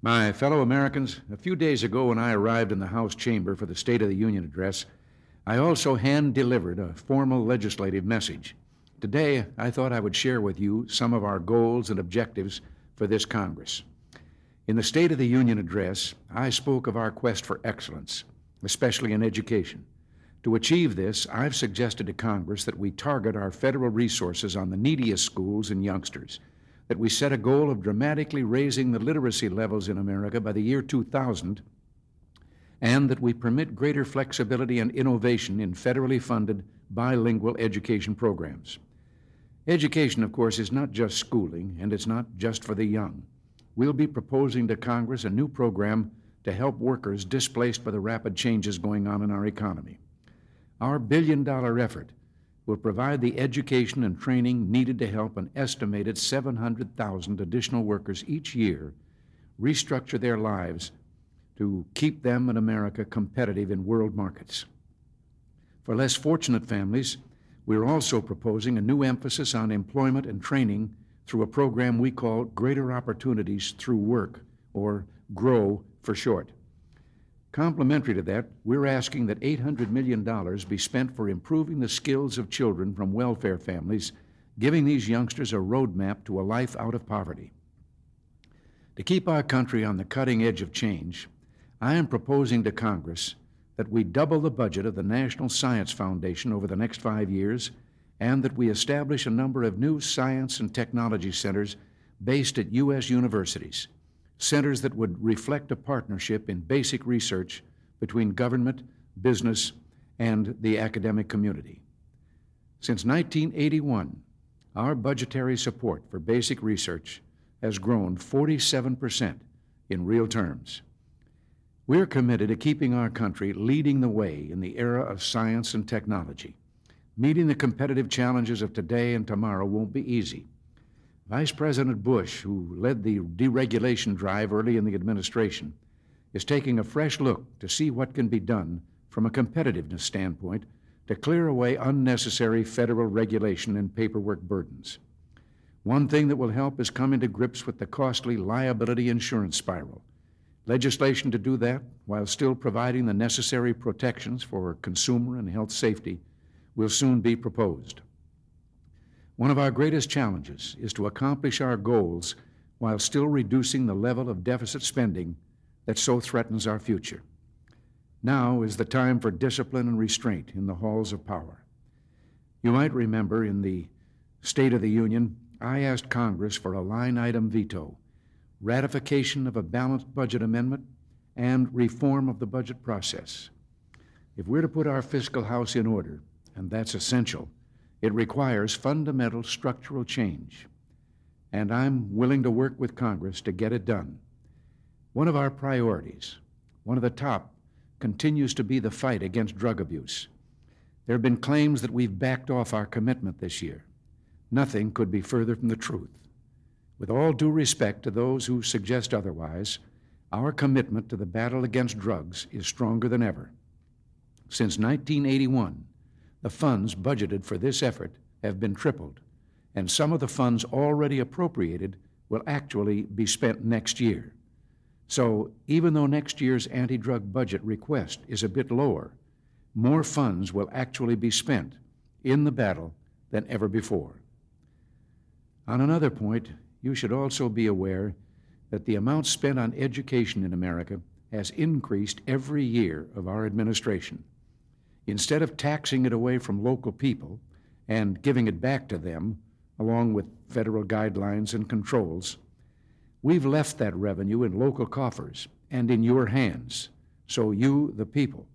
My fellow Americans, a few days ago when I arrived in the House chamber for the State of the Union address, I also hand delivered a formal legislative message. Today, I thought I would share with you some of our goals and objectives for this Congress. In the State of the Union address, I spoke of our quest for excellence, especially in education. To achieve this, I've suggested to Congress that we target our federal resources on the neediest schools and youngsters that we set a goal of dramatically raising the literacy levels in America by the year 2000, and that we permit greater flexibility and innovation in federally funded bilingual education programs. Education, of course, is not just schooling, and it's not just for the young. We'll be proposing to Congress a new program to help workers displaced by the rapid changes going on in our economy. Our billion dollar effort will provide the education and training needed to help an estimated 700,000 additional workers each year restructure their lives to keep them and America competitive in world markets. For less fortunate families, we're also proposing a new emphasis on employment and training through a program we call Greater Opportunities Through Work, or GROW for short. Complementary to that, we're asking that $800 million be spent for improving the skills of children from welfare families, giving these youngsters a roadmap to a life out of poverty. To keep our country on the cutting edge of change, I am proposing to Congress that we double the budget of the National Science Foundation over the next five years and that we establish a number of new science and technology centers based at U.S. universities centers that would reflect a partnership in basic research between government, business, and the academic community. Since 1981, our budgetary support for basic research has grown 47% in real terms. We're committed to keeping our country leading the way in the era of science and technology. Meeting the competitive challenges of today and tomorrow won't be easy. Vice President Bush, who led the deregulation drive early in the administration, is taking a fresh look to see what can be done from a competitiveness standpoint to clear away unnecessary federal regulation and paperwork burdens. One thing that will help is coming to grips with the costly liability insurance spiral. Legislation to do that, while still providing the necessary protections for consumer and health safety, will soon be proposed. One of our greatest challenges is to accomplish our goals while still reducing the level of deficit spending that so threatens our future. Now is the time for discipline and restraint in the halls of power. You might remember in the State of the Union, I asked Congress for a line item veto, ratification of a balanced budget amendment, and reform of the budget process. If we're to put our fiscal house in order, and that's essential, it requires fundamental structural change, and I'm willing to work with Congress to get it done. One of our priorities, one of the top, continues to be the fight against drug abuse. There have been claims that we've backed off our commitment this year. Nothing could be further from the truth. With all due respect to those who suggest otherwise, our commitment to the battle against drugs is stronger than ever. Since 1981, the funds budgeted for this effort have been tripled, and some of the funds already appropriated will actually be spent next year. So, even though next year's anti drug budget request is a bit lower, more funds will actually be spent in the battle than ever before. On another point, you should also be aware that the amount spent on education in America has increased every year of our administration. Instead of taxing it away from local people and giving it back to them, along with federal guidelines and controls, we've left that revenue in local coffers and in your hands so you, the people,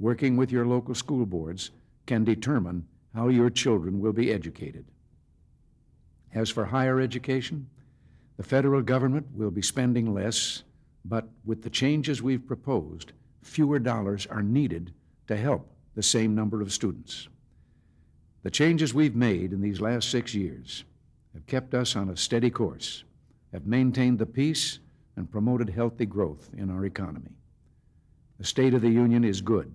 working with your local school boards, can determine how your children will be educated. As for higher education, the federal government will be spending less, but with the changes we've proposed, fewer dollars are needed to help the same number of students. The changes we've made in these last six years have kept us on a steady course, have maintained the peace, and promoted healthy growth in our economy. The State of the Union is good,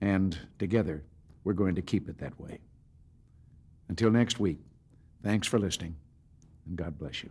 and together we're going to keep it that way. Until next week, thanks for listening, and God bless you.